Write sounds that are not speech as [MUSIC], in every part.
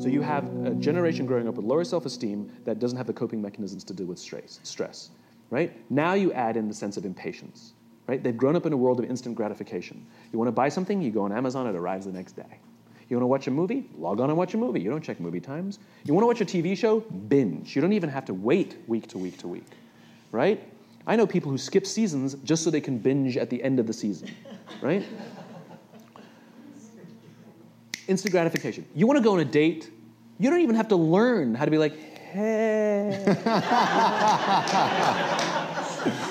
So you have a generation growing up with lower self-esteem that doesn't have the coping mechanisms to deal with stress. Stress, right? Now you add in the sense of impatience, right? They've grown up in a world of instant gratification. You want to buy something, you go on Amazon, it arrives the next day. You want to watch a movie? Log on and watch a movie. You don't check movie times. You want to watch a TV show? Binge. You don't even have to wait week to week to week, right? I know people who skip seasons just so they can binge at the end of the season, right? Instant gratification. You want to go on a date? You don't even have to learn how to be like, hey. [LAUGHS]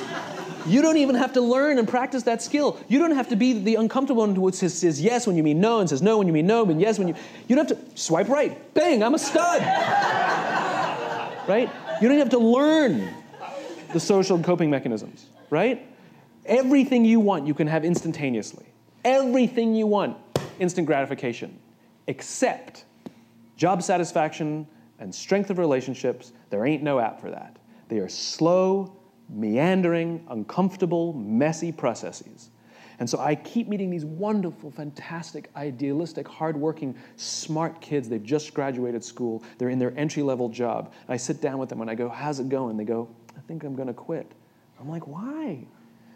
You don't even have to learn and practice that skill. You don't have to be the uncomfortable one who says, says yes when you mean no and says no when you mean no and yes when you. You don't have to swipe right. Bang, I'm a stud. [LAUGHS] right? You don't have to learn the social coping mechanisms, right? Everything you want, you can have instantaneously. Everything you want, instant gratification, except job satisfaction and strength of relationships. There ain't no app for that. They are slow, meandering, uncomfortable, messy processes. And so I keep meeting these wonderful, fantastic, idealistic, hardworking, smart kids. They've just graduated school. They're in their entry level job. I sit down with them and I go, How's it going? They go, I think I'm going to quit. I'm like, Why?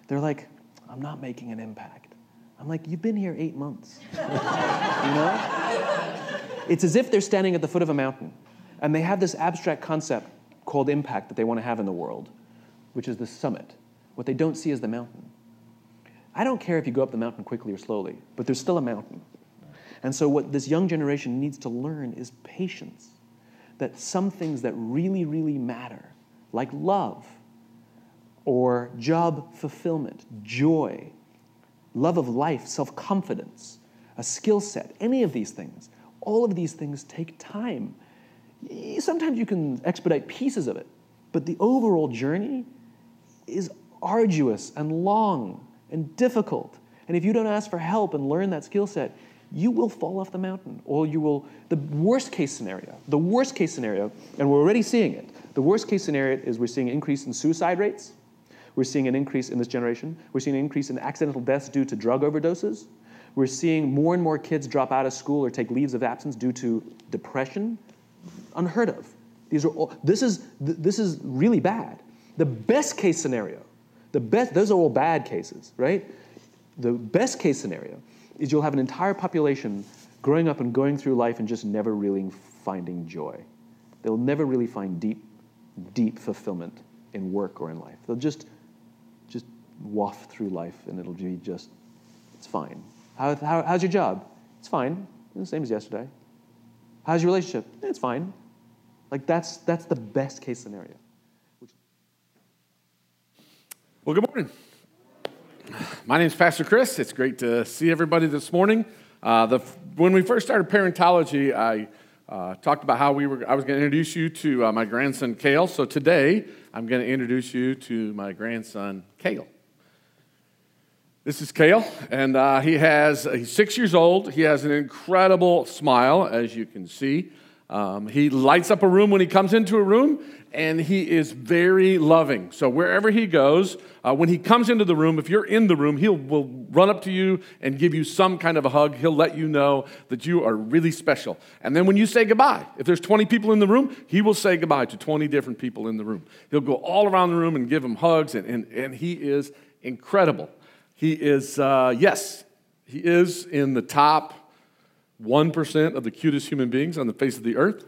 They're like, I'm not making an impact. I'm like, You've been here eight months. [LAUGHS] you know? It's as if they're standing at the foot of a mountain and they have this abstract concept called impact that they want to have in the world which is the summit. What they don't see is the mountain. I don't care if you go up the mountain quickly or slowly, but there's still a mountain. And so, what this young generation needs to learn is patience. That some things that really, really matter, like love or job fulfillment, joy, love of life, self confidence, a skill set, any of these things, all of these things take time. Sometimes you can expedite pieces of it, but the overall journey is arduous and long and difficult. And if you don't ask for help and learn that skill set, you will fall off the mountain. Or you will, the worst case scenario, the worst case scenario, and we're already seeing it, the worst case scenario is we're seeing an increase in suicide rates. We're seeing an increase in this generation. We're seeing an increase in accidental deaths due to drug overdoses. We're seeing more and more kids drop out of school or take leaves of absence due to depression. Unheard of. These are all, this, is, this is really bad. The best case scenario, the best, those are all bad cases, right? The best case scenario is you'll have an entire population growing up and going through life and just never really finding joy. They'll never really find deep, deep fulfillment in work or in life. They'll just, waft through life and it'll be just, it's fine. How, how, how's your job? It's fine. The same as yesterday. How's your relationship? It's fine. Like that's, that's the best case scenario. Well, good morning. My name is Pastor Chris. It's great to see everybody this morning. Uh, the, when we first started parentology, I uh, talked about how we were. I was going to introduce you to uh, my grandson Kale. So today, I'm going to introduce you to my grandson Kale. This is Kale, and uh, he has. He's six years old. He has an incredible smile, as you can see. Um, he lights up a room when he comes into a room, and he is very loving. So wherever he goes, uh, when he comes into the room, if you're in the room, he will run up to you and give you some kind of a hug. He'll let you know that you are really special. And then when you say goodbye, if there's 20 people in the room, he will say goodbye to 20 different people in the room. He'll go all around the room and give them hugs, and, and, and he is incredible. He is, uh, yes, he is in the top 1% of the cutest human beings on the face of the earth.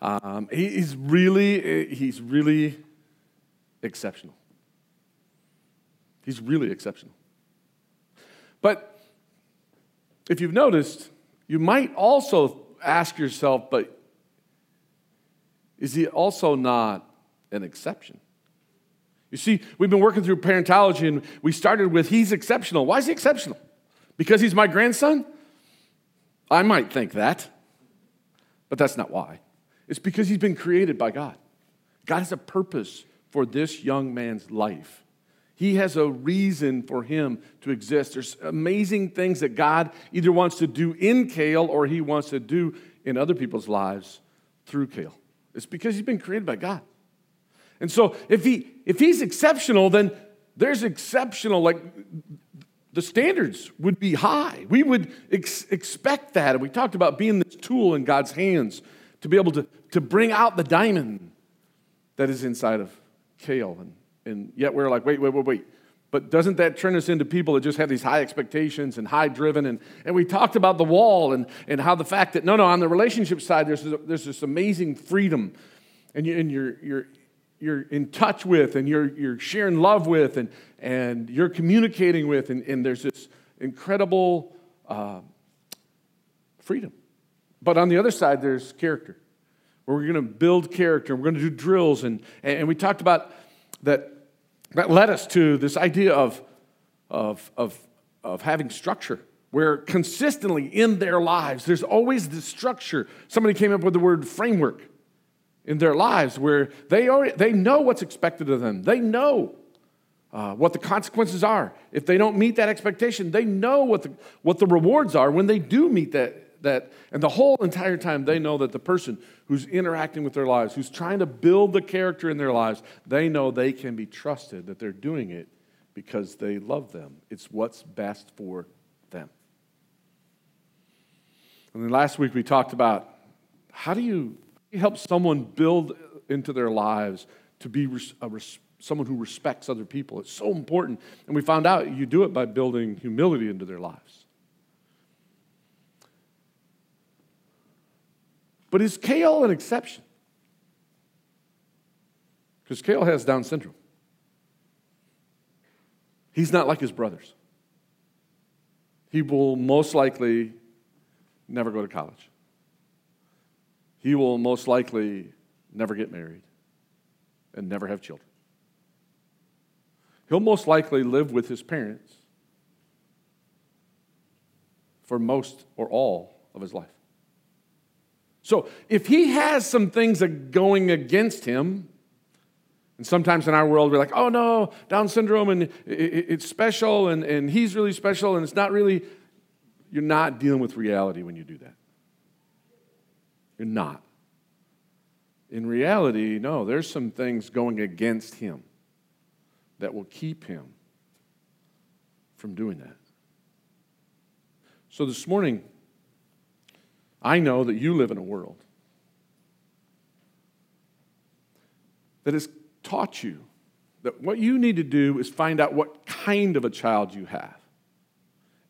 Um, he, he's really, he's really exceptional. He's really exceptional. But if you've noticed, you might also ask yourself, but is he also not an exception? You see, we've been working through parentology and we started with he's exceptional. Why is he exceptional? Because he's my grandson? I might think that, but that's not why. It's because he's been created by God. God has a purpose for this young man's life. He has a reason for him to exist. There's amazing things that God either wants to do in Kale or he wants to do in other people's lives through Kale. It's because he's been created by God. And so if he if he's exceptional, then there's exceptional like the standards would be high. We would ex- expect that. And we talked about being this tool in God's hands to be able to, to bring out the diamond that is inside of Kale. And, and yet we're like, wait, wait, wait, wait. But doesn't that turn us into people that just have these high expectations and high driven? And, and we talked about the wall and, and how the fact that, no, no, on the relationship side, there's, there's this amazing freedom. And, you, and you're, you're, you're in touch with and you're, you're sharing love with and, and you're communicating with. And, and there's this incredible uh, freedom. But on the other side, there's character. Where we're going to build character. We're going to do drills. And, and we talked about that that led us to this idea of, of, of, of having structure, where consistently in their lives, there's always this structure. Somebody came up with the word framework in their lives where they, already, they know what's expected of them. They know uh, what the consequences are. If they don't meet that expectation, they know what the, what the rewards are when they do meet that, that, and the whole entire time they know that the person who's interacting with their lives, who's trying to build the character in their lives, they know they can be trusted, that they're doing it because they love them. It's what's best for them. And then last week we talked about how do you help someone build into their lives to be a, someone who respects other people. It's so important. And we found out you do it by building humility into their lives. But is Kale an exception? Because Kale has Down syndrome. He's not like his brothers. He will most likely never go to college. He will most likely never get married and never have children. He'll most likely live with his parents for most or all of his life. So if he has some things going against him, and sometimes in our world we're like, oh no, Down syndrome and it's special and, and he's really special and it's not really, you're not dealing with reality when you do that. You're not. In reality, no, there's some things going against him that will keep him from doing that. So this morning, I know that you live in a world that has taught you that what you need to do is find out what kind of a child you have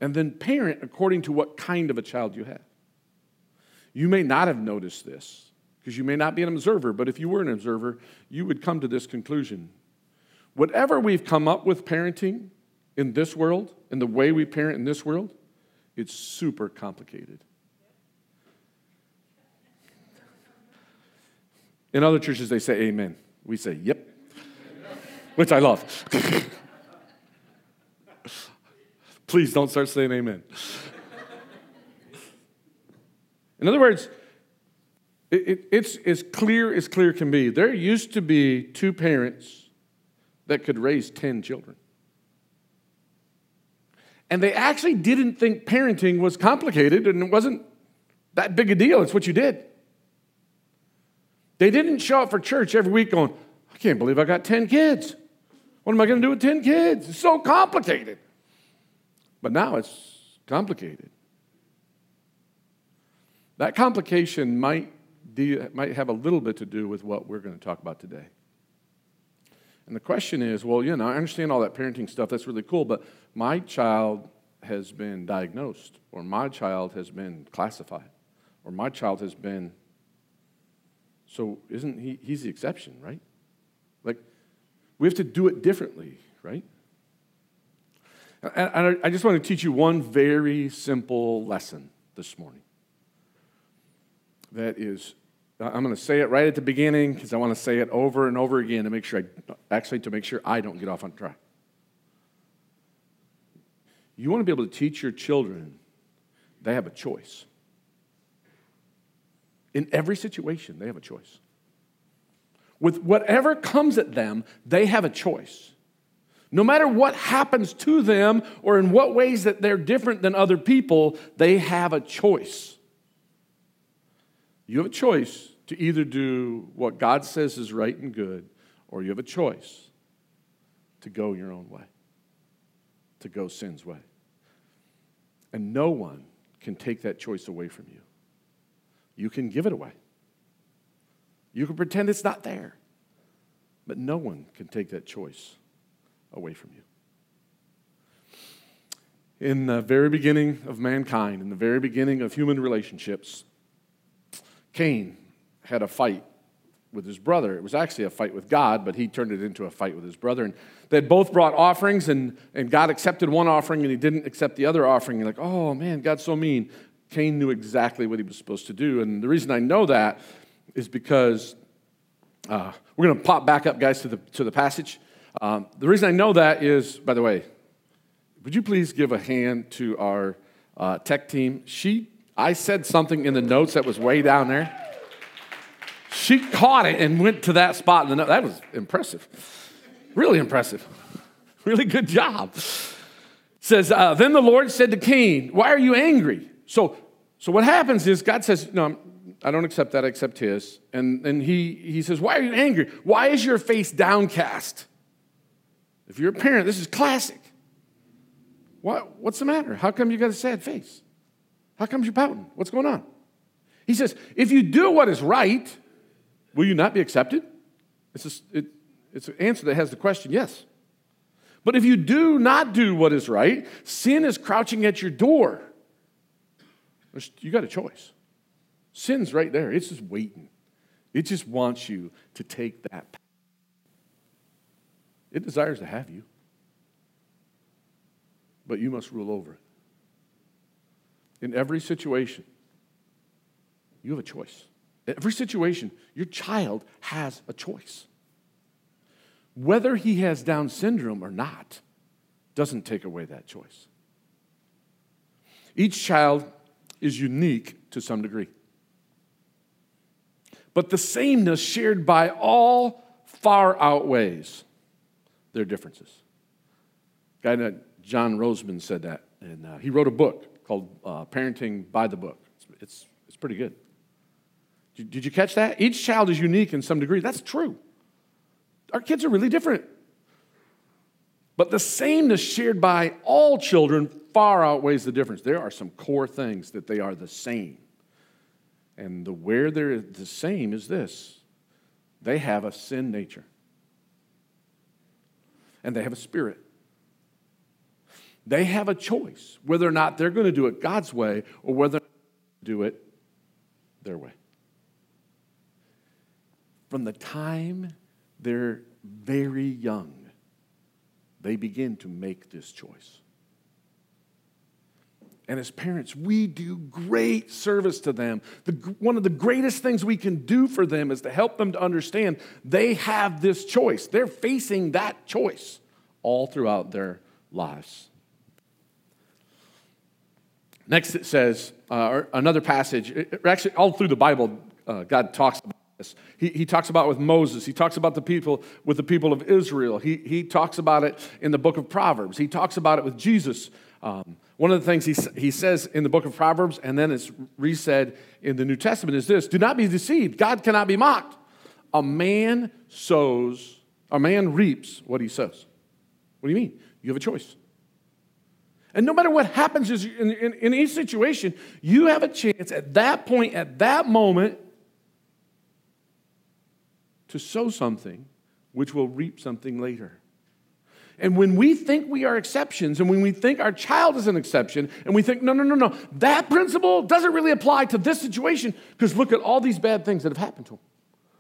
and then parent according to what kind of a child you have. You may not have noticed this because you may not be an observer, but if you were an observer, you would come to this conclusion. Whatever we've come up with parenting in this world, in the way we parent in this world, it's super complicated. In other churches, they say amen. We say yep, which I love. [LAUGHS] Please don't start saying amen. In other words, it, it, it's as clear as clear can be. There used to be two parents that could raise 10 children. And they actually didn't think parenting was complicated and it wasn't that big a deal. It's what you did. They didn't show up for church every week going, I can't believe I got 10 kids. What am I going to do with 10 kids? It's so complicated. But now it's complicated. That complication might, de- might have a little bit to do with what we're going to talk about today. And the question is well, you know, I understand all that parenting stuff. That's really cool. But my child has been diagnosed, or my child has been classified, or my child has been so isn't he he's the exception, right? Like we have to do it differently, right? And I just want to teach you one very simple lesson this morning. That is, I'm going to say it right at the beginning because I want to say it over and over again to make sure I, actually to make sure I don't get off on track. You want to be able to teach your children they have a choice. In every situation, they have a choice. With whatever comes at them, they have a choice. No matter what happens to them or in what ways that they're different than other people, they have a choice. You have a choice to either do what God says is right and good, or you have a choice to go your own way, to go sin's way. And no one can take that choice away from you. You can give it away. You can pretend it's not there. But no one can take that choice away from you. In the very beginning of mankind, in the very beginning of human relationships, Cain had a fight with his brother. It was actually a fight with God, but he turned it into a fight with his brother. And they both brought offerings, and, and God accepted one offering and he didn't accept the other offering. You're like, oh man, God's so mean. Cain knew exactly what he was supposed to do. And the reason I know that is because uh, we're going to pop back up, guys, to the, to the passage. Um, the reason I know that is, by the way, would you please give a hand to our uh, tech team? She, I said something in the notes that was way down there. She caught it and went to that spot. And that was impressive. Really impressive. [LAUGHS] Really good job. says, uh, Then the Lord said to Cain, Why are you angry? So, so what happens is God says, No, I don't accept that, I accept his. And, and he, he says, Why are you angry? Why is your face downcast? If you're a parent, this is classic. What, what's the matter? How come you got a sad face? How come you're pouting? What's going on? He says, If you do what is right, Will you not be accepted? It's, it, it's an answer that has the question yes. But if you do not do what is right, sin is crouching at your door. You got a choice. Sin's right there, it's just waiting. It just wants you to take that path. It desires to have you, but you must rule over it. In every situation, you have a choice. In Every situation, your child has a choice. Whether he has Down syndrome or not doesn't take away that choice. Each child is unique to some degree. But the sameness shared by all far outweighs their differences. A guy named John Rosemond said that, and uh, he wrote a book called uh, Parenting by the Book. It's, it's, it's pretty good. Did you catch that? Each child is unique in some degree. That's true. Our kids are really different. But the sameness shared by all children far outweighs the difference. There are some core things that they are the same. And the where they're the same is this they have a sin nature, and they have a spirit. They have a choice whether or not they're going to do it God's way or whether do it their way from the time they're very young, they begin to make this choice. And as parents, we do great service to them. The, one of the greatest things we can do for them is to help them to understand they have this choice. They're facing that choice all throughout their lives. Next, it says, uh, another passage, actually, all through the Bible, uh, God talks about he, he talks about with Moses. He talks about the people with the people of Israel. He, he talks about it in the book of Proverbs. He talks about it with Jesus. Um, one of the things he, he says in the book of Proverbs, and then it's resaid in the New Testament, is this Do not be deceived. God cannot be mocked. A man sows, a man reaps what he sows. What do you mean? You have a choice. And no matter what happens in, in, in each situation, you have a chance at that point, at that moment, to sow something which will reap something later. And when we think we are exceptions, and when we think our child is an exception, and we think, no, no, no, no, that principle doesn't really apply to this situation because look at all these bad things that have happened to him.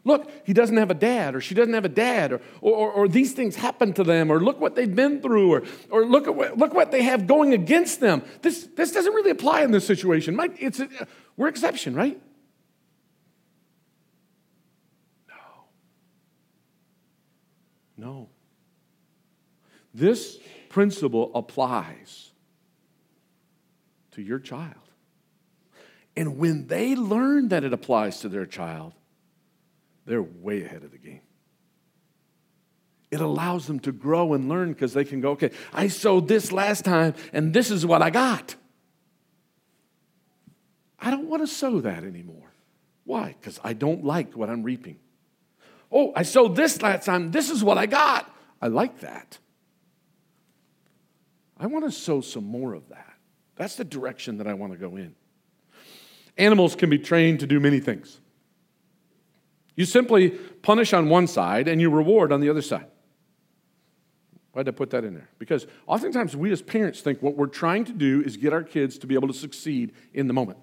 Look, he doesn't have a dad, or she doesn't have a dad, or, or, or these things happen to them, or look what they've been through, or, or look, at what, look what they have going against them. This, this doesn't really apply in this situation. It's a, we're exception, right? No. No. This principle applies to your child. And when they learn that it applies to their child, they're way ahead of the game. It allows them to grow and learn because they can go, okay, I sowed this last time and this is what I got. I don't want to sow that anymore. Why? Because I don't like what I'm reaping. Oh, I sowed this last time. This is what I got. I like that. I want to sow some more of that. That's the direction that I want to go in. Animals can be trained to do many things. You simply punish on one side and you reward on the other side. Why did I put that in there? Because oftentimes we as parents think what we're trying to do is get our kids to be able to succeed in the moment.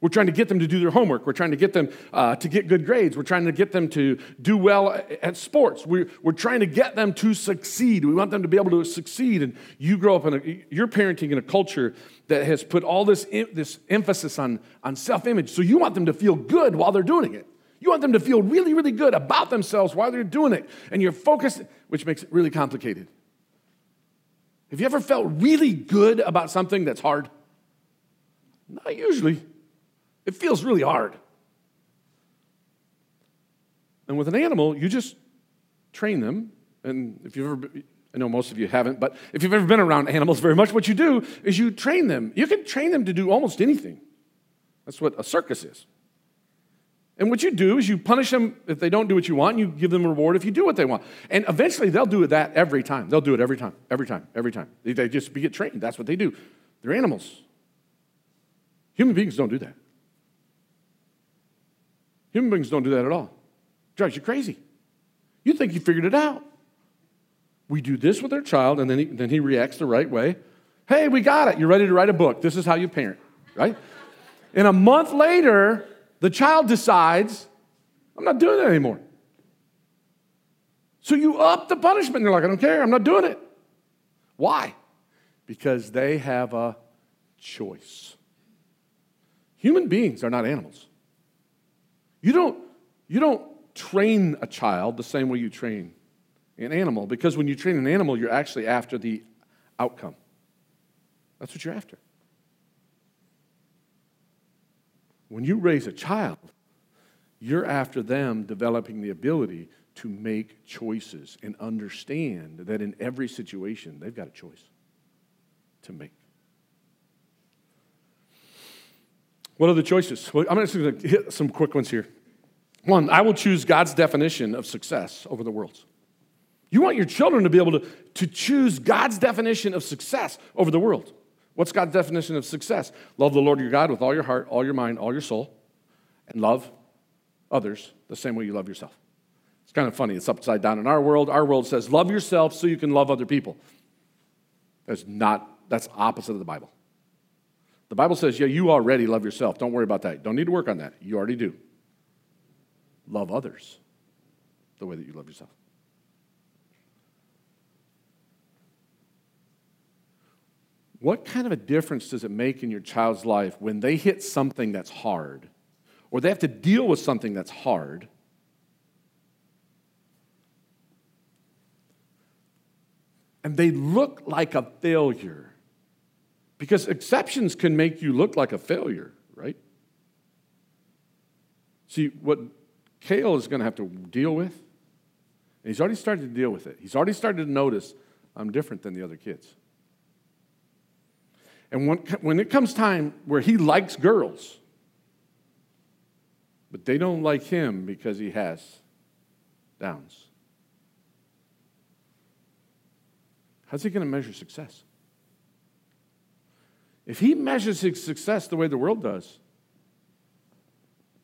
We're trying to get them to do their homework. We're trying to get them uh, to get good grades. We're trying to get them to do well at sports. We're, we're trying to get them to succeed. We want them to be able to succeed. And you grow up in a, you're parenting in a culture that has put all this, this emphasis on, on self image. So you want them to feel good while they're doing it. You want them to feel really, really good about themselves while they're doing it. And you're focused, which makes it really complicated. Have you ever felt really good about something that's hard? Not usually. It feels really hard. And with an animal, you just train them. And if you've ever, I know most of you haven't, but if you've ever been around animals very much, what you do is you train them. You can train them to do almost anything. That's what a circus is. And what you do is you punish them if they don't do what you want, and you give them a reward if you do what they want. And eventually they'll do it that every time. They'll do it every time, every time, every time. They, just get trained. That's what they do. They're animals. Human beings don't do that. Human beings don't do that at all. Drives you crazy. You think you figured it out. We do this with our child, and then he, then he reacts the right way. Hey, we got it. You're ready to write a book. This is how you parent, right? and a month later, the child decides, I'm not doing it anymore. So you up the punishment. And they're like, I don't care. I'm not doing it. Why? Because they have a choice. Human beings are not animals. You don't, you don't train a child the same way you train an animal because when you train an animal, you're actually after the outcome. That's what you're after. When you raise a child, you're after them developing the ability to make choices and understand that in every situation, they've got a choice to make. What are the choices? Well, I'm just going to hit some quick ones here. One, I will choose God's definition of success over the world's. You want your children to be able to, to choose God's definition of success over the world. What's God's definition of success? Love the Lord your God with all your heart, all your mind, all your soul, and love others the same way you love yourself. It's kind of funny. It's upside down in our world. Our world says, love yourself so you can love other people. That's not, that's opposite of the Bible. The Bible says, yeah, you already love yourself. Don't worry about that. Don't need to work on that. You already do. Love others the way that you love yourself. What kind of a difference does it make in your child's life when they hit something that's hard or they have to deal with something that's hard? And they look like a failure because exceptions can make you look like a failure, right? See, what Kale is going to have to deal with, and he's already started to deal with it. He's already started to notice I'm different than the other kids. And when, when it comes time where he likes girls, but they don't like him because he has downs, how's he going to measure success? If he measures his success the way the world does,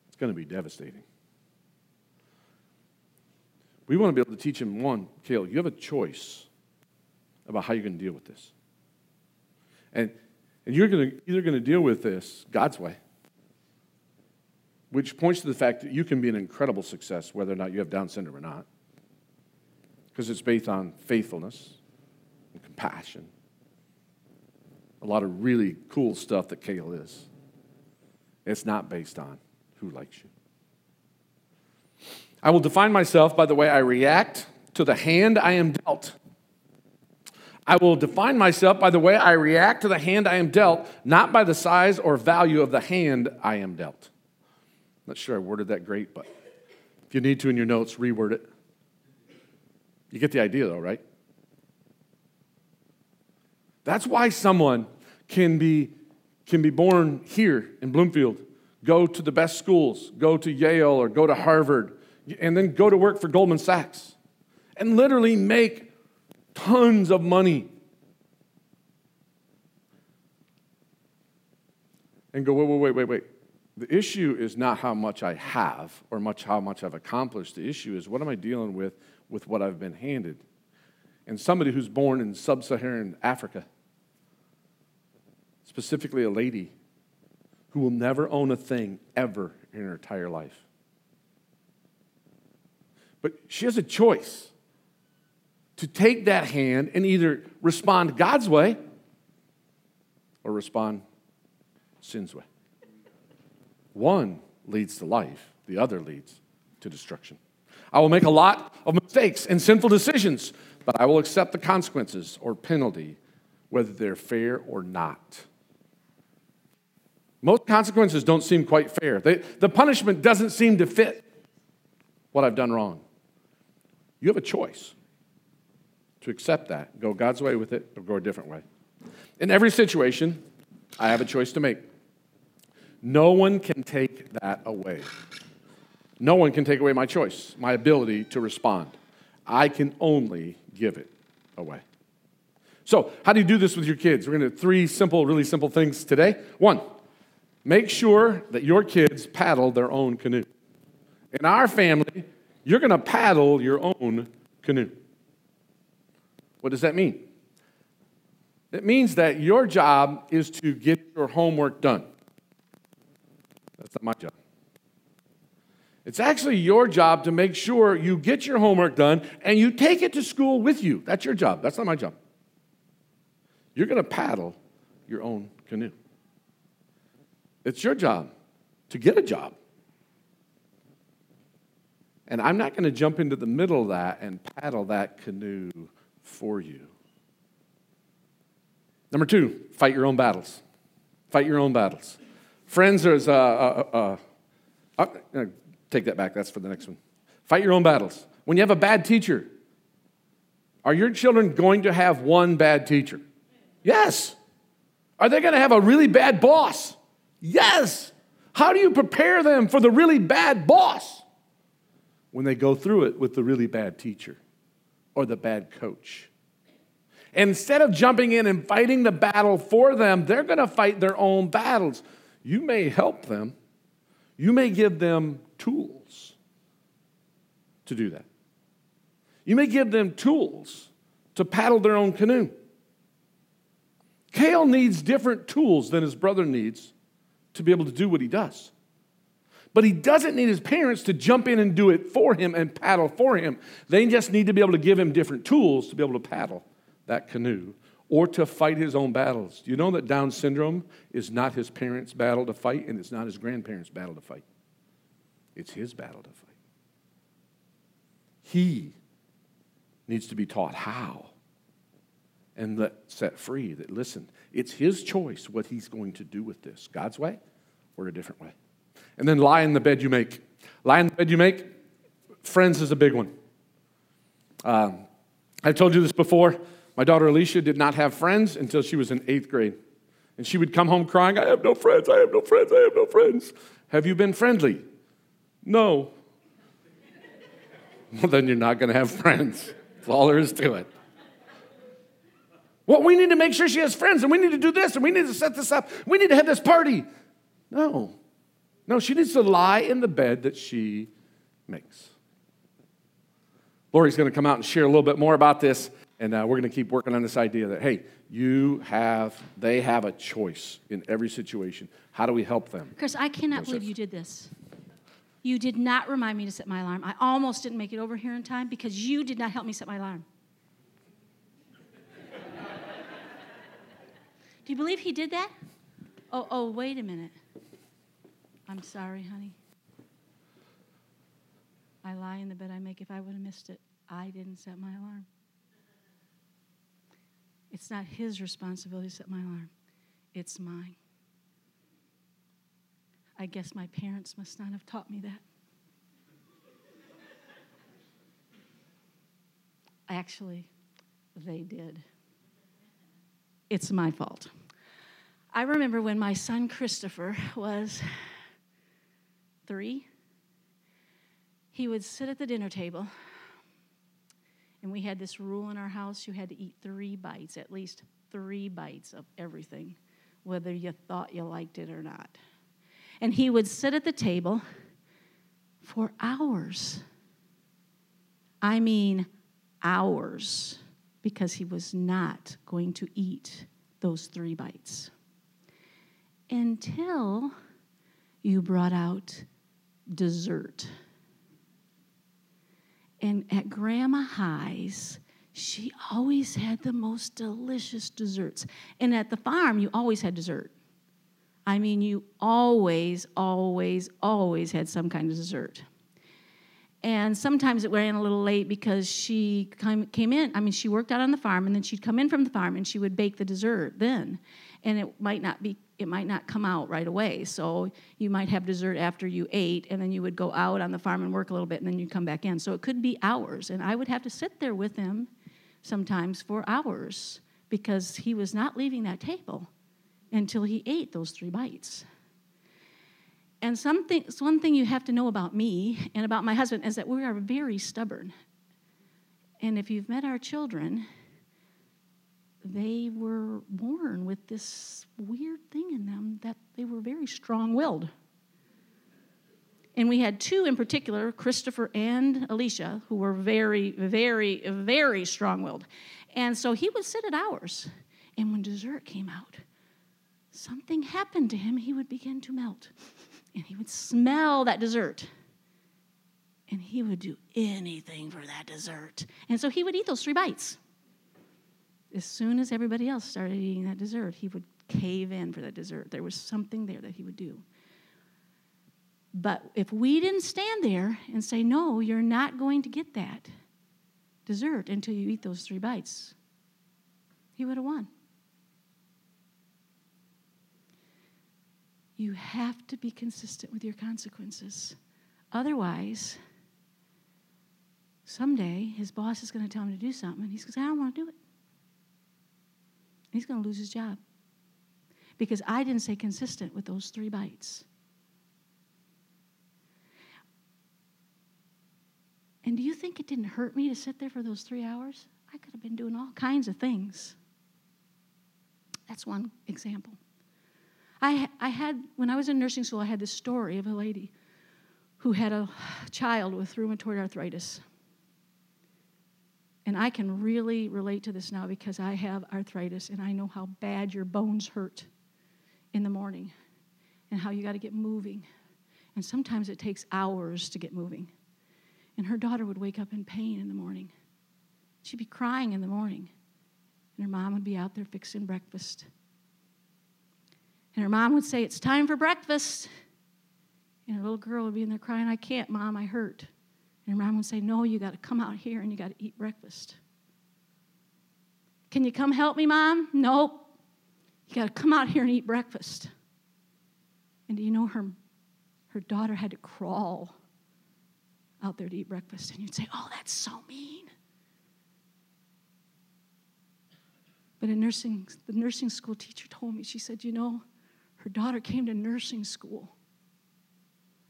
it's going to be devastating. We want to be able to teach him one, Kale, you have a choice about how you're going to deal with this. And, and you're to, either going to deal with this God's way, which points to the fact that you can be an incredible success whether or not you have Down syndrome or not, because it's based on faithfulness and compassion a lot of really cool stuff that Kale is. It's not based on who likes you. I will define myself by the way I react to the hand I am dealt. I will define myself by the way I react to the hand I am dealt, not by the size or value of the hand I am dealt. I'm not sure I worded that great, but if you need to in your notes, reword it. You get the idea, though, right? That's why someone can be, can be born here in Bloomfield, go to the best schools, go to Yale or go to Harvard, and then go to work for Goldman Sachs and literally make tons of money. and go, wait, wait, wait, wait, wait. The issue is not how much I have or much how much I've accomplished. The issue is what am I dealing with with what I've been handed? And somebody who's born in sub Saharan Africa, specifically a lady who will never own a thing ever in her entire life. But she has a choice to take that hand and either respond God's way or respond sin's way. One leads to life, the other leads to destruction. I will make a lot of mistakes and sinful decisions, but I will accept the consequences or penalty, whether they're fair or not. Most consequences don't seem quite fair. They, the punishment doesn't seem to fit what I've done wrong. You have a choice to accept that, go God's way with it, or go a different way. In every situation, I have a choice to make. No one can take that away. No one can take away my choice, my ability to respond. I can only give it away. So, how do you do this with your kids? We're going to three simple, really simple things today. One, make sure that your kids paddle their own canoe. In our family, you're going to paddle your own canoe. What does that mean? It means that your job is to get your homework done. That's not my job. It's actually your job to make sure you get your homework done and you take it to school with you. That's your job. That's not my job. You're going to paddle your own canoe. It's your job to get a job. And I'm not going to jump into the middle of that and paddle that canoe for you. Number two, fight your own battles. Fight your own battles. Friends, there's a, a, a, a, uh, take that back, that's for the next one. Fight your own battles. When you have a bad teacher, are your children going to have one bad teacher? Yes. Are they going to have a really bad boss? Yes. How do you prepare them for the really bad boss? When they go through it with the really bad teacher or the bad coach. Instead of jumping in and fighting the battle for them, they're going to fight their own battles. You may help them, you may give them tools to do that. You may give them tools to paddle their own canoe. Kale needs different tools than his brother needs to be able to do what he does. But he doesn't need his parents to jump in and do it for him and paddle for him. They just need to be able to give him different tools to be able to paddle that canoe or to fight his own battles. Do you know that Down syndrome is not his parents' battle to fight and it's not his grandparents' battle to fight? It's his battle to fight. He needs to be taught how and let, set free that, listen, it's his choice what he's going to do with this God's way or a different way. And then lie in the bed you make. Lie in the bed you make, friends is a big one. Um, I've told you this before. My daughter Alicia did not have friends until she was in eighth grade. And she would come home crying, I have no friends, I have no friends, I have no friends. Have you been friendly? No. [LAUGHS] Well, then you're not going to have friends. That's all there is to it. Well, we need to make sure she has friends, and we need to do this, and we need to set this up. We need to have this party. No. No, she needs to lie in the bed that she makes. Lori's going to come out and share a little bit more about this, and uh, we're going to keep working on this idea that, hey, you have, they have a choice in every situation. How do we help them? Chris, I cannot believe you did this. You did not remind me to set my alarm. I almost didn't make it over here in time because you did not help me set my alarm. [LAUGHS] Do you believe he did that? Oh, oh, wait a minute. I'm sorry, honey. I lie in the bed I make. If I would have missed it, I didn't set my alarm. It's not his responsibility to set my alarm, it's mine. I guess my parents must not have taught me that. Actually, they did. It's my fault. I remember when my son Christopher was three, he would sit at the dinner table, and we had this rule in our house you had to eat three bites, at least three bites of everything whether you thought you liked it or not. And he would sit at the table for hours. I mean, hours, because he was not going to eat those three bites until you brought out dessert. And at Grandma High's, she always had the most delicious desserts. And at the farm, you always had dessert. I mean, you always, always, always had some kind of dessert. And sometimes it ran a little late because she came in. I mean, she worked out on the farm, and then she'd come in from the farm and she would bake the dessert then. And it might not be it might not come out right away. So you might have dessert after you ate, and then you would go out on the farm and work a little bit, and then you'd come back in. So it could be hours. And I would have to sit there with him sometimes for hours because he was not leaving that table until he ate those three bites. And something, one thing you have to know about me and about my husband is that we are very stubborn. And if you've met our children, they were born with this weird thing in them that they were very strong willed. And we had two in particular, Christopher and Alicia, who were very, very, very strong willed. And so he would sit at hours. And when dessert came out, something happened to him. He would begin to melt. And he would smell that dessert. And he would do anything for that dessert. And so he would eat those three bites as soon as everybody else started eating that dessert, he would cave in for that dessert. There was something there that he would do. But if we didn't stand there and say, No, you're not going to get that dessert until you eat those three bites, he would have won. You have to be consistent with your consequences. Otherwise, someday his boss is going to tell him to do something, and he's going to say, I don't want to do it. He's going to lose his job because I didn't stay consistent with those three bites. And do you think it didn't hurt me to sit there for those three hours? I could have been doing all kinds of things. That's one example. I, I had, when I was in nursing school, I had this story of a lady who had a child with rheumatoid arthritis. And I can really relate to this now because I have arthritis and I know how bad your bones hurt in the morning and how you got to get moving. And sometimes it takes hours to get moving. And her daughter would wake up in pain in the morning. She'd be crying in the morning. And her mom would be out there fixing breakfast. And her mom would say, It's time for breakfast. And her little girl would be in there crying, I can't, mom, I hurt. And mom would say, No, you got to come out here and you got to eat breakfast. Can you come help me, mom? Nope. You got to come out here and eat breakfast. And do you know her, her daughter had to crawl out there to eat breakfast? And you'd say, Oh, that's so mean. But a nursing, the nursing school teacher told me, she said, You know, her daughter came to nursing school,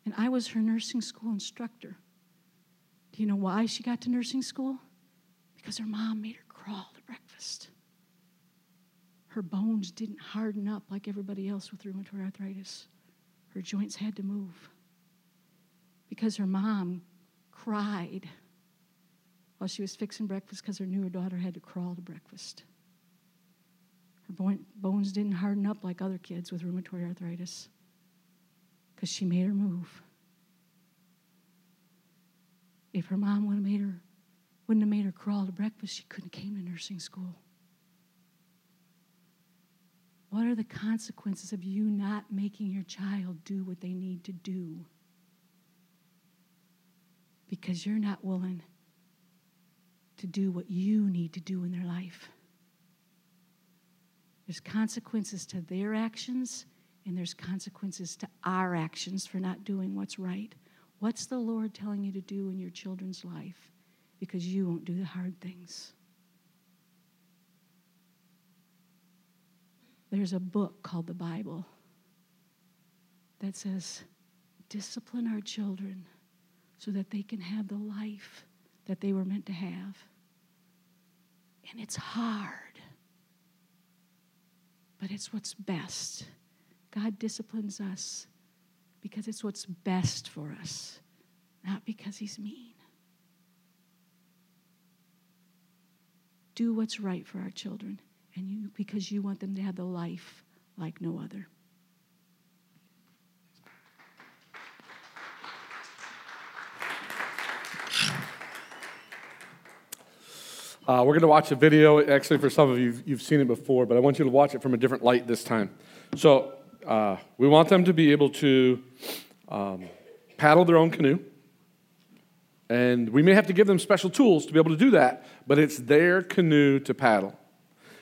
and I was her nursing school instructor. You know why she got to nursing school? Because her mom made her crawl to breakfast. Her bones didn't harden up like everybody else with rheumatoid arthritis. Her joints had to move. Because her mom cried while she was fixing breakfast because her newer daughter had to crawl to breakfast. Her bones didn't harden up like other kids with rheumatoid arthritis because she made her move. If her mom would have made her, wouldn't have made her crawl to breakfast, she couldn't have came to nursing school. What are the consequences of you not making your child do what they need to do? Because you're not willing to do what you need to do in their life. There's consequences to their actions, and there's consequences to our actions for not doing what's right. What's the Lord telling you to do in your children's life? Because you won't do the hard things. There's a book called the Bible that says, discipline our children so that they can have the life that they were meant to have. And it's hard. but it's what's best. God disciplines us because it's what's best for us, not because He's mean. Do what's right for our children, and you because you want them to have the life like no other. Uh, we're going to watch a video. Actually, for some of you, you've seen it before, but I want you to watch it from a different light this time. So, uh, we want them to be able to um, paddle their own canoe. And we may have to give them special tools to be able to do that, but it's their canoe to paddle.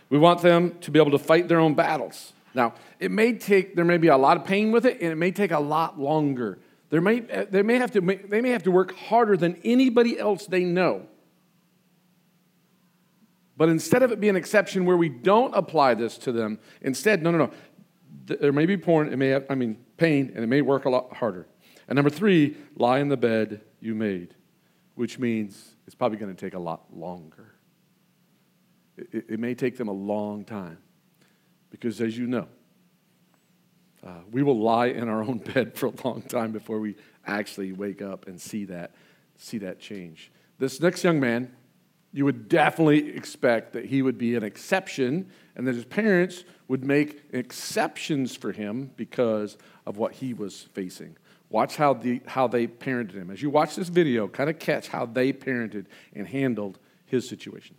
We want them to be able to fight their own battles. Now, it may take, there may be a lot of pain with it, and it may take a lot longer. There may, they, may have to, they may have to work harder than anybody else they know but instead of it being an exception where we don't apply this to them, instead, no, no, no. There may be porn, it may have, I mean, pain, and it may work a lot harder. And number three, lie in the bed you made, which means it's probably going to take a lot longer. It, it, may take them a long time because, as you know, uh, we will lie in our own [LAUGHS] bed for a long time before we actually wake up and see that, see that change. This next young man, you would definitely expect that he would be an exception and that his parents would make exceptions for him because of what he was facing. Watch how, the, how they parented him. As you watch this video, kind of catch how they parented and handled his situation.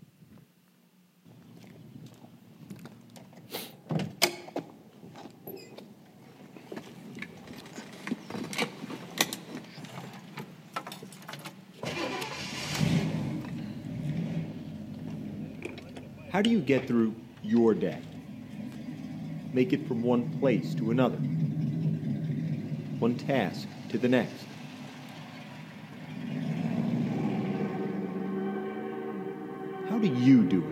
How do you get through your day? Make it from one place to another, one task to the next. How do you do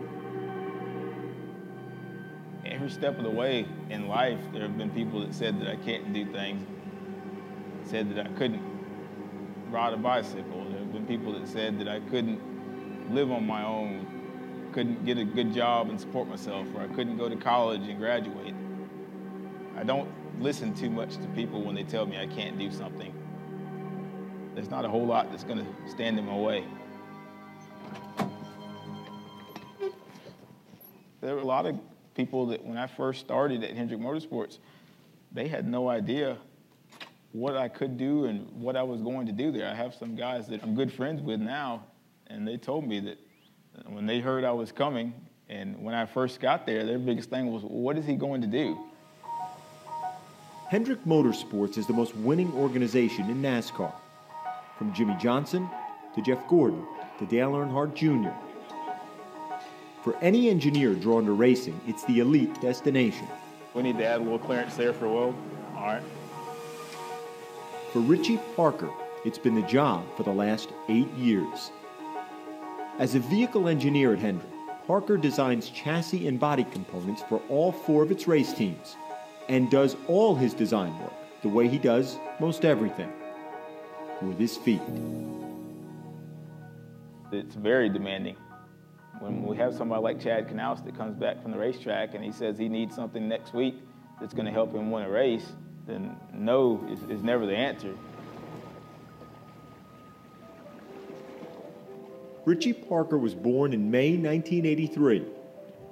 it? Every step of the way in life, there have been people that said that I can't do things, said that I couldn't ride a bicycle. There have been people that said that I couldn't live on my own couldn't get a good job and support myself, or I couldn't go to college and graduate. Don't listen too much to people when they tell me I can't do something. There's not a whole lot that's going to stand in my way. There were a lot of people that when I first started at Hendrick Motorsports, they had no idea what I could do and what I was going to do there. I have some guys that I'm good friends with now, and they told me that when they heard I was coming, and when I first got there, their biggest thing was, what is he going to do? Hendrick Motorsports is the most winning organization in NASCAR. From Jimmie Johnson to Jeff Gordon to Dale Earnhardt Jr. For any engineer drawn to racing, it's the elite destination. We need to add a little clearance there for Will. All right. For Richie Parker, it's been the job for the last eight years. As a vehicle engineer at Hendrick, Parker designs chassis and body components for all four of its race teams and does all his design work the way he does most everything with his feet. It's very demanding. When we have somebody like Chad Knaus that comes back from the racetrack and he says he needs something next week that's going to help him win a race, then no is, is never the answer. Richie Parker was born in May 1983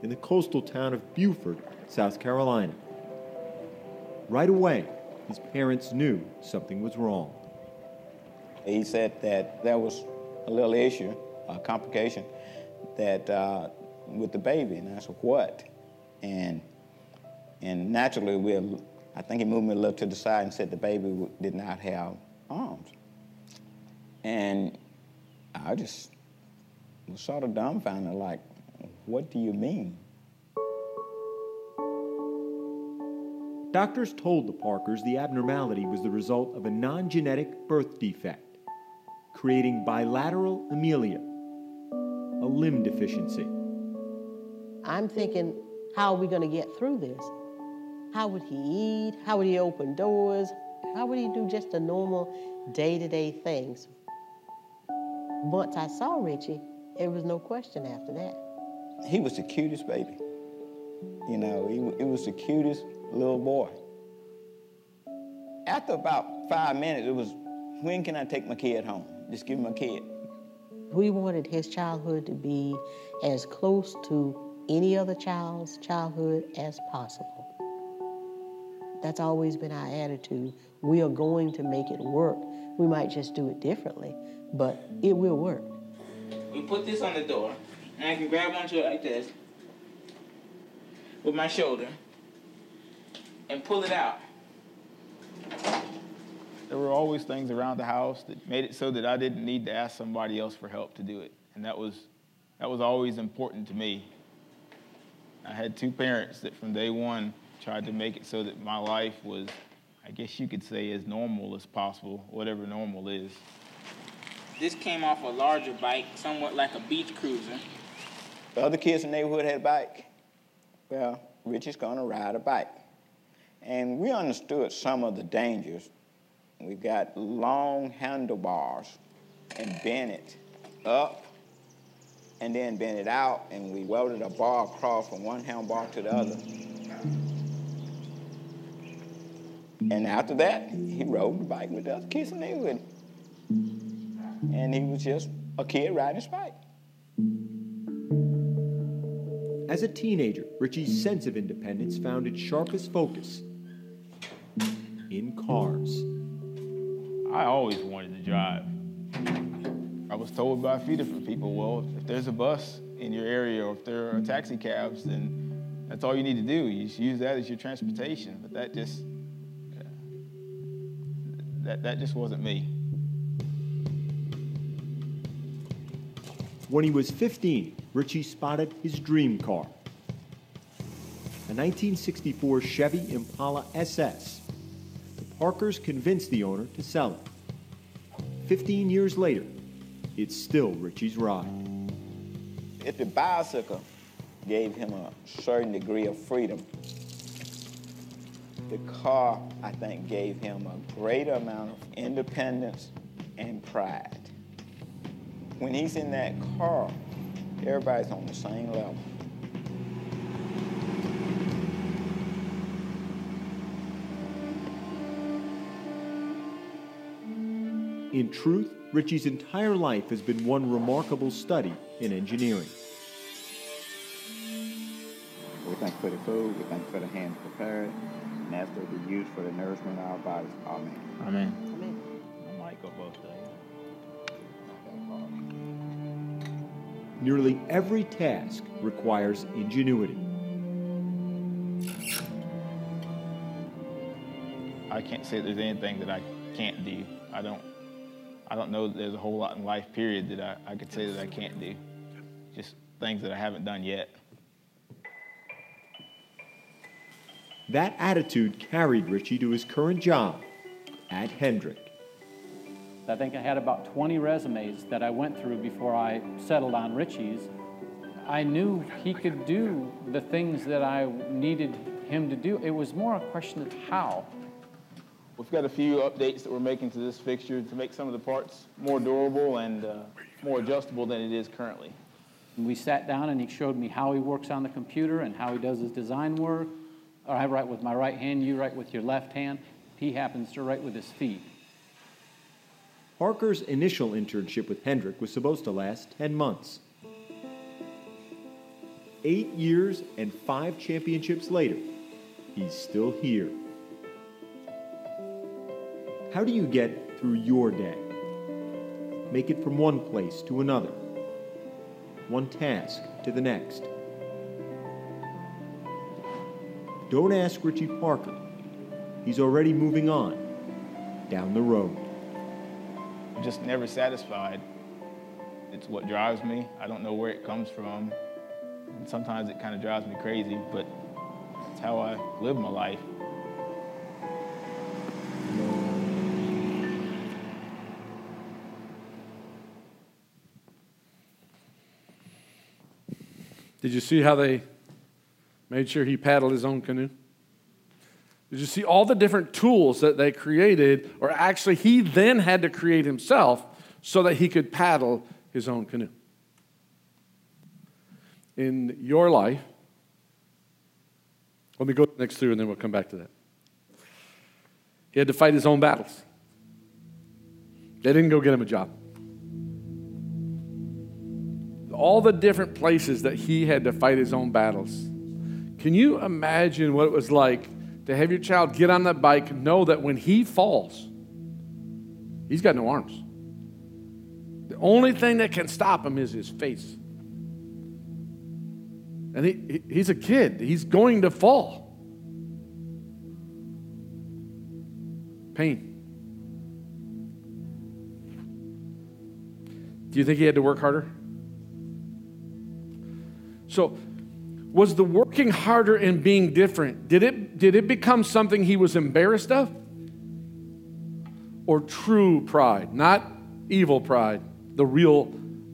in the coastal town of Beaufort, South Carolina. Right away, his parents knew something was wrong. He said that there was a little issue, a complication, that uh, with the baby, and I said, what? And and naturally, we I think he moved me a little to the side and said the baby did not have arms. And I just was sort of dumbfounded, like, what do you mean? Doctors told the Parkers the abnormality was the result of a non genetic birth defect, creating bilateral amelia, a limb deficiency. I'm thinking, how are we going to get through this? How would he eat? How would he open doors? How would he do just the normal day to day things? Once I saw Richie, there was no question after that. He was the cutest baby. You know, he, he was the cutest little boy. After about five minutes, it was, when can I take my kid home? Just give me my kid. We wanted his childhood to be as close to any other child's childhood as possible. That's always been our attitude. We are going to make it work. We might just do it differently, but it will work. We put this on the door, and I can grab onto it like this with my shoulder and pull it out. There were always things around the house that made it so that I didn't need to ask somebody else for help to do it. And that was, that was always important to me. I had two parents that from day one tried to make it so that my life was, I guess you could say, as normal as possible, whatever normal is. This came off a larger bike, somewhat like a beach cruiser. The other kids in the neighborhood had a bike. Well, Richie's gonna ride a bike. And we understood some of the dangers. We got long handlebars and bent it up and then bent it out, and we welded a bar across from one handlebar to the other. And after that, he rode the bike with other kids in the neighborhood. And he was just a kid riding his bike. As a teenager, Richie's sense of independence found its sharpest focus in cars. I always wanted to drive. I was told by a few different people, well, if there's a bus in your area or if there are taxi cabs, then that's all you need to do. You just use that as your transportation. But that just, that, that just wasn't me. When he was 15, Richie spotted his dream car a 1964 Chevy Impala SS. Parkers convinced the owner to sell it. 15 years later, it's still Richie's ride. If the bicycle gave him a certain degree of freedom, the car, I think, gave him a greater amount of independence and pride. When he's in that car, everybody's on the same level. In truth, Richie's entire life has been one remarkable study in engineering. We thank for the food, we thank for the hands prepared, and as they be used for the nourishment of our bodies. Amen. Amen. Amen. I might go both days. Nearly every task requires ingenuity. I can't say there's anything that I can't do. I don't I don't know that there's a whole lot in life period that I, I could say that I can't do. Just things that I haven't done yet. That attitude carried Richie to his current job at Hendrick. I think I had about 20 resumes that I went through before I settled on Richie's. I knew he could do the things that I needed him to do. It was more a question of how. We've got a few updates that we're making to this fixture to make some of the parts more durable and uh, more adjustable than it is currently. And we sat down and he showed me how he works on the computer and how he does his design work. I write with my right hand, you write with your left hand. He happens to write with his feet. Parker's initial internship with Hendrick was supposed to last 10 months. Eight years and five championships later, he's still here. How do you get through your day? Make it from one place to another, one task to the next. Don't ask Richie Parker. He's already moving on down the road. I'm just never satisfied. It's what drives me. I don't know where it comes from. And sometimes it kind of drives me crazy, but it's how I live my life. Did you see how they made sure he paddled his own canoe? Did you see all the different tools that they created, or actually, he then had to create himself so that he could paddle his own canoe? In your life, Let me go next through and then we'll come back to that. He had to fight his own battles. They didn't go get him a job. All the different places that he had to fight his own battles. Can you imagine what it was like to have your child get on that bike, know that when he falls, he's got no arms? The only thing that can stop him is his face. And he, he's a kid, he's going to fall. Pain. Do you think he had to work harder? So, was the working harder and being different, did it, did it become something he was embarrassed of? Or true pride, not evil pride, the real,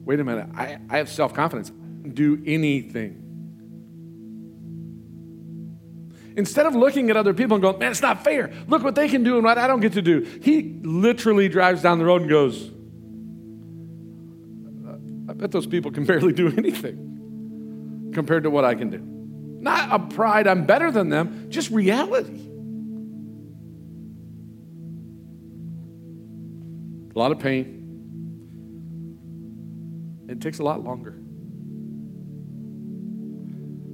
wait a minute, I, I have self confidence, do anything. Instead of looking at other people and going, man, it's not fair. Look what they can do and what I don't get to do. He literally drives down the road and goes, I bet those people can [LAUGHS] barely do anything compared to what I can do. Not a pride, I'm better than them, just reality. A lot of pain. It takes a lot longer.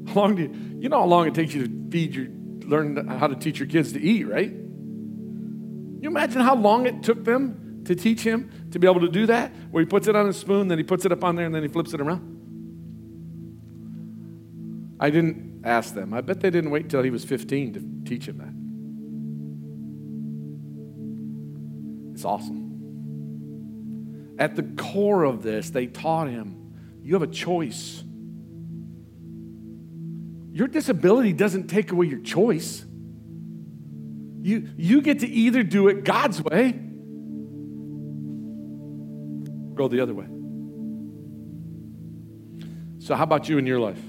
How long do you, you know how long it takes you to feed your, learn how to teach your kids to eat, right? You imagine how long it took them to teach him to be able to do that? Where he puts it on a spoon, then he puts it up on there, and then he flips it around. I didn't ask them. I bet they didn't wait until he was 15 to teach him that. It's awesome. At the core of this, they taught him you have a choice. Your disability doesn't take away your choice. You, you get to either do it God's way or go the other way. So, how about you in your life?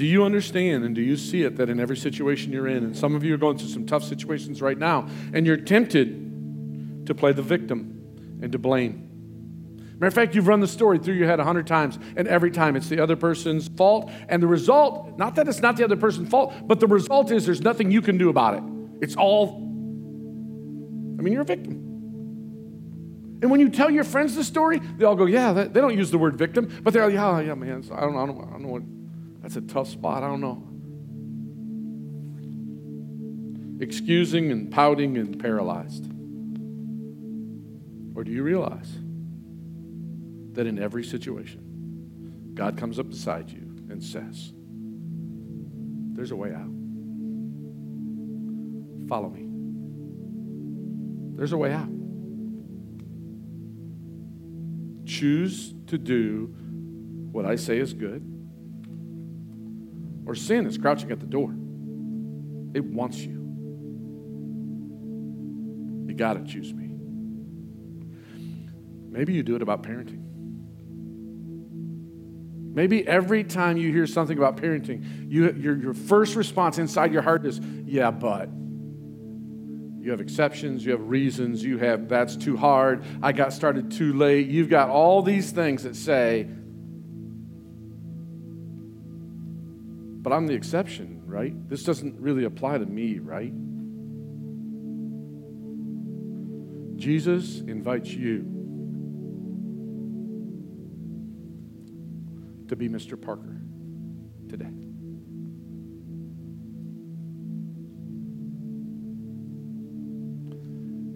Do you understand and do you see it that in every situation you're in, and some of you are going through some tough situations right now, and you're tempted to play the victim and to blame? Matter of fact, you've run the story through your head a hundred times, and every time it's the other person's fault. And the result, not that it's not the other person's fault, but the result is there's nothing you can do about it. It's all, I mean, you're a victim. And when you tell your friends the story, they all go, yeah, they don't use the word victim, but they're like, yeah, yeah, man, I don't, I don't, I don't know what, that's a tough spot, I don't know. Excusing and pouting and paralyzed. Or do you realize? that in every situation, God comes up beside you and says, There's a way out. Follow me. There's a way out. Choose to do what I say is good, or sin is crouching at the door. It wants you. You got to choose me. Maybe you do it about parenting. Maybe every time you hear something about parenting, you, your, your first response inside your heart is, yeah, but. You have exceptions, you have reasons, you have that's too hard, I got started too late. You've got all these things that say, but I'm the exception, right? This doesn't really apply to me, right? Jesus invites you to be Mr. Parker today.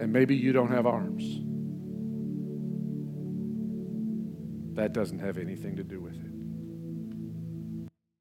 And maybe you don't have arms. That doesn't have anything to do with it.